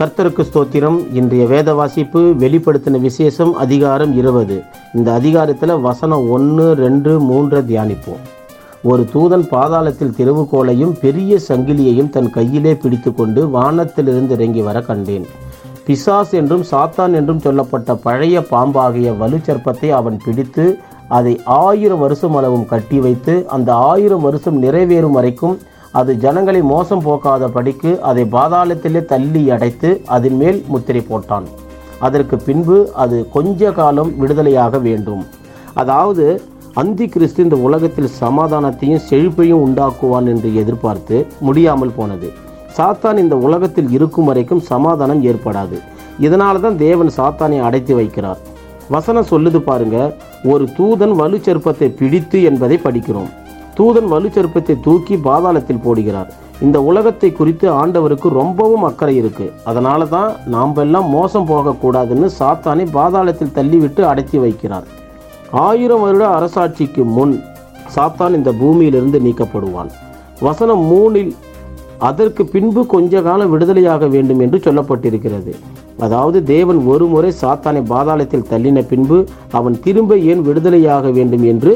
கர்த்தருக்கு ஸ்தோத்திரம். இன்றைய வேத வாசிப்பு வெளிப்படுத்தின விசேஷம் அதிகாரம் இருபது. இந்த அதிகாரத்தில் வசனம் ஒன்று ரெண்டு மூன்றை தியானிப்போம். ஒரு தூதன் பாதாளத்தில் திருவுகோலையும் பெரிய சங்கிலியையும் தன் கையிலே பிடித்துக்கொண்டு வானத்திலிருந்து இறங்கி வர கண்டேன். பிசாஸ் என்றும் சாத்தான் என்றும் சொல்லப்பட்ட பழைய பாம்பாகிய வலுச்சற்பத்தை அவன் பிடித்து அதை ஆயிரம் வருஷம் அளவும் கட்டி வைத்து அந்த ஆயிரம் வருஷம் நிறைவேறும் வரைக்கும் அது ஜனங்களை மோசம் போக்காத படிக்கு அதை பாதாளத்திலே தள்ளி அடைத்து அதன் மேல் முத்திரை போட்டான். அதற்கு பின்பு அது கொஞ்ச காலம் விடுதலையாக வேண்டும். அதாவது அந்தி கிறிஸ்து இந்த உலகத்தில் சமாதானத்தையும் செழிப்பையும் உண்டாக்குவான் என்று எதிர்பார்த்து முடியாமல் போனது. சாத்தான் இந்த உலகத்தில் இருக்கும் வரைக்கும் சமாதானம் ஏற்படாது. இதனால தான் தேவன் சாத்தானை அடைத்து வைக்கிறார். வசனம் சொல்லுது பாருங்க ஒரு தூதன் வலுச்செருப்பத்தை பிடித்து என்பதை படிக்கிறோம். தூதன் வலுச்செருப்பத்தை தூக்கி பாதாளத்தில் போடுகிறார். இந்த உலகத்தை குறித்து ஆண்டவருக்கு ரொம்பவும் அக்கறை இருக்கு. அதனால தான் நாம் எல்லாம் மோசம் போகக்கூடாதுன்னு சாத்தானை பாதாளத்தில் தள்ளிவிட்டு அடைத்தி வைக்கிறார். ஆயிரம் வருட அரசாட்சிக்கு முன் சாத்தான் இந்த பூமியிலிருந்து நீக்கப்படுவான். வசனம் மூணில் அதற்கு பின்பு கொஞ்ச காலம் விடுதலையாக வேண்டும் என்று சொல்லப்பட்டிருக்கிறது. அதாவது தேவன் ஒரு முறை சாத்தானை பாதாளத்தில் தள்ளின பின்பு அவன் திரும்ப ஏன் விடுதலையாக வேண்டும் என்று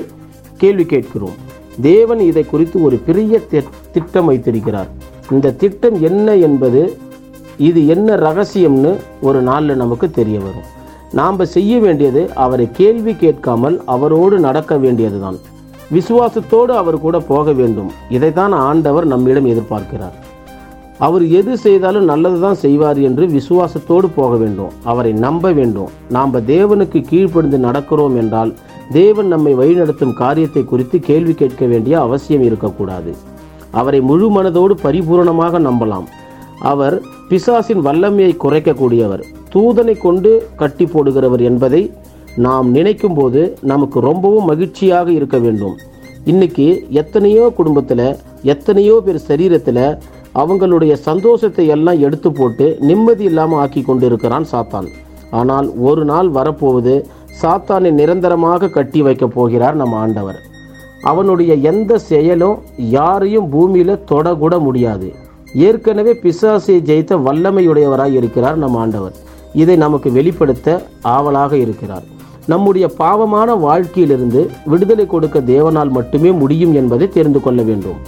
கேள்வி கேட்கிறோம். தேவன் இதை குறித்து ஒரு பெரிய திட்டம் வைத்திருக்கிறார். இந்த திட்டம் என்ன என்பது இது என்ன ரகசியம்னு ஒரு நாளில் நமக்கு தெரிய வரும். நாம் செய்ய வேண்டியது அவரை கேள்வி கேட்காமல் அவரோடு நடக்க வேண்டியதுதான். விசுவாசத்தோடு அவர் கூட போக வேண்டும். இதைத்தான் ஆண்டவர் நம்மிடம் எதிர்பார்க்கிறார். அவர் எது செய்தாலும் நல்லது தான் செய்வார் என்று விசுவாசத்தோடு போக வேண்டும். அவரை நம்ப வேண்டும். நாம் தேவனுக்கு கீழ்ப்படிந்து நடக்கிறோம் என்றால் தேவன் நம்மை வழிநடத்தும் காரியத்தை குறித்து கேள்வி கேட்க வேண்டிய அவசியம் இருக்கக்கூடாது. அவரை முழு மனதோடு பரிபூரணமாக நம்பலாம். அவர் பிசாசின் வல்லமையை குறைக்கக்கூடியவர் தூதனை கொண்டு கட்டி போடுகிறவர் என்பதை நாம் நினைக்கும் போது நமக்கு ரொம்பவும் மகிழ்ச்சியாக இருக்க வேண்டும். இன்னைக்கு எத்தனையோ குடும்பத்தில் எத்தனையோ பேர் சரீரத்தில் அவங்களுடைய சந்தோஷத்தை எல்லாம் எடுத்து போட்டு நிம்மதி இல்லாமல் ஆக்கி கொண்டிருக்கிறான் சாத்தான். ஆனால் ஒரு நாள் வரப்போவது சாத்தானை நிரந்தரமாக கட்டி வைக்கப் போகிறார் நம் ஆண்டவர். அவனுடைய எந்த செயலும் யாரையும் பூமியில் தொடக்கூட முடியாது. ஏற்கனவே பிசாசை ஜெயித்த வல்லமையுடையவராக இருக்கிறார் நம் ஆண்டவர். இதை நமக்கு வெளிப்படுத்த ஆவலாக இருக்கிறார். நம்முடைய பாவமான வாழ்க்கையிலிருந்து விடுதலை கொடுக்க தேவனால் மட்டுமே முடியும் என்பதை தெரிந்து கொள்ள வேண்டும்.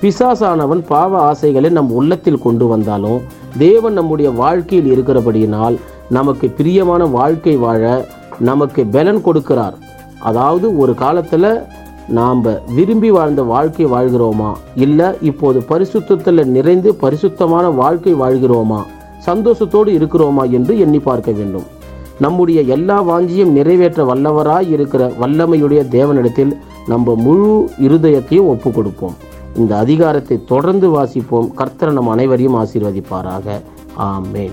பிசாசானவன் பாவ ஆசைகளை நம் உள்ளத்தில் கொண்டு வந்தாலும் தேவன் நம்முடைய வாழ்க்கையில் இருக்கிறபடியினால் நமக்கு பிரியமான வாழ்க்கை வாழ நமக்கு பலன் கொடுக்கிறார். அதாவது ஒரு காலத்தில் நாம் விரும்பி வாழ்ந்த வாழ்க்கை வாழ்கிறோமா? இல்லை இப்போது பரிசுத்தத்தில் நிறைந்து பரிசுத்தமான வாழ்க்கை வாழ்கிறோமா? சந்தோஷத்தோடு இருக்கிறோமா என்று எண்ணி பார்க்க வேண்டும். நம்முடைய எல்லா வாஞ்சியும் நிறைவேற்ற வல்லவராய் இருக்கிற வல்லமையுடைய தேவனிடத்தில் நம்ம முழு இருதயத்தையும் ஒப்பு கொடுப்போம் இந்த அதிகாரத்தை தொடர்ந்து வாசிப்போம். கர்த்தர் நம் அனைவரையும் ஆசீர்வதிப்பாராக. ஆமேன்.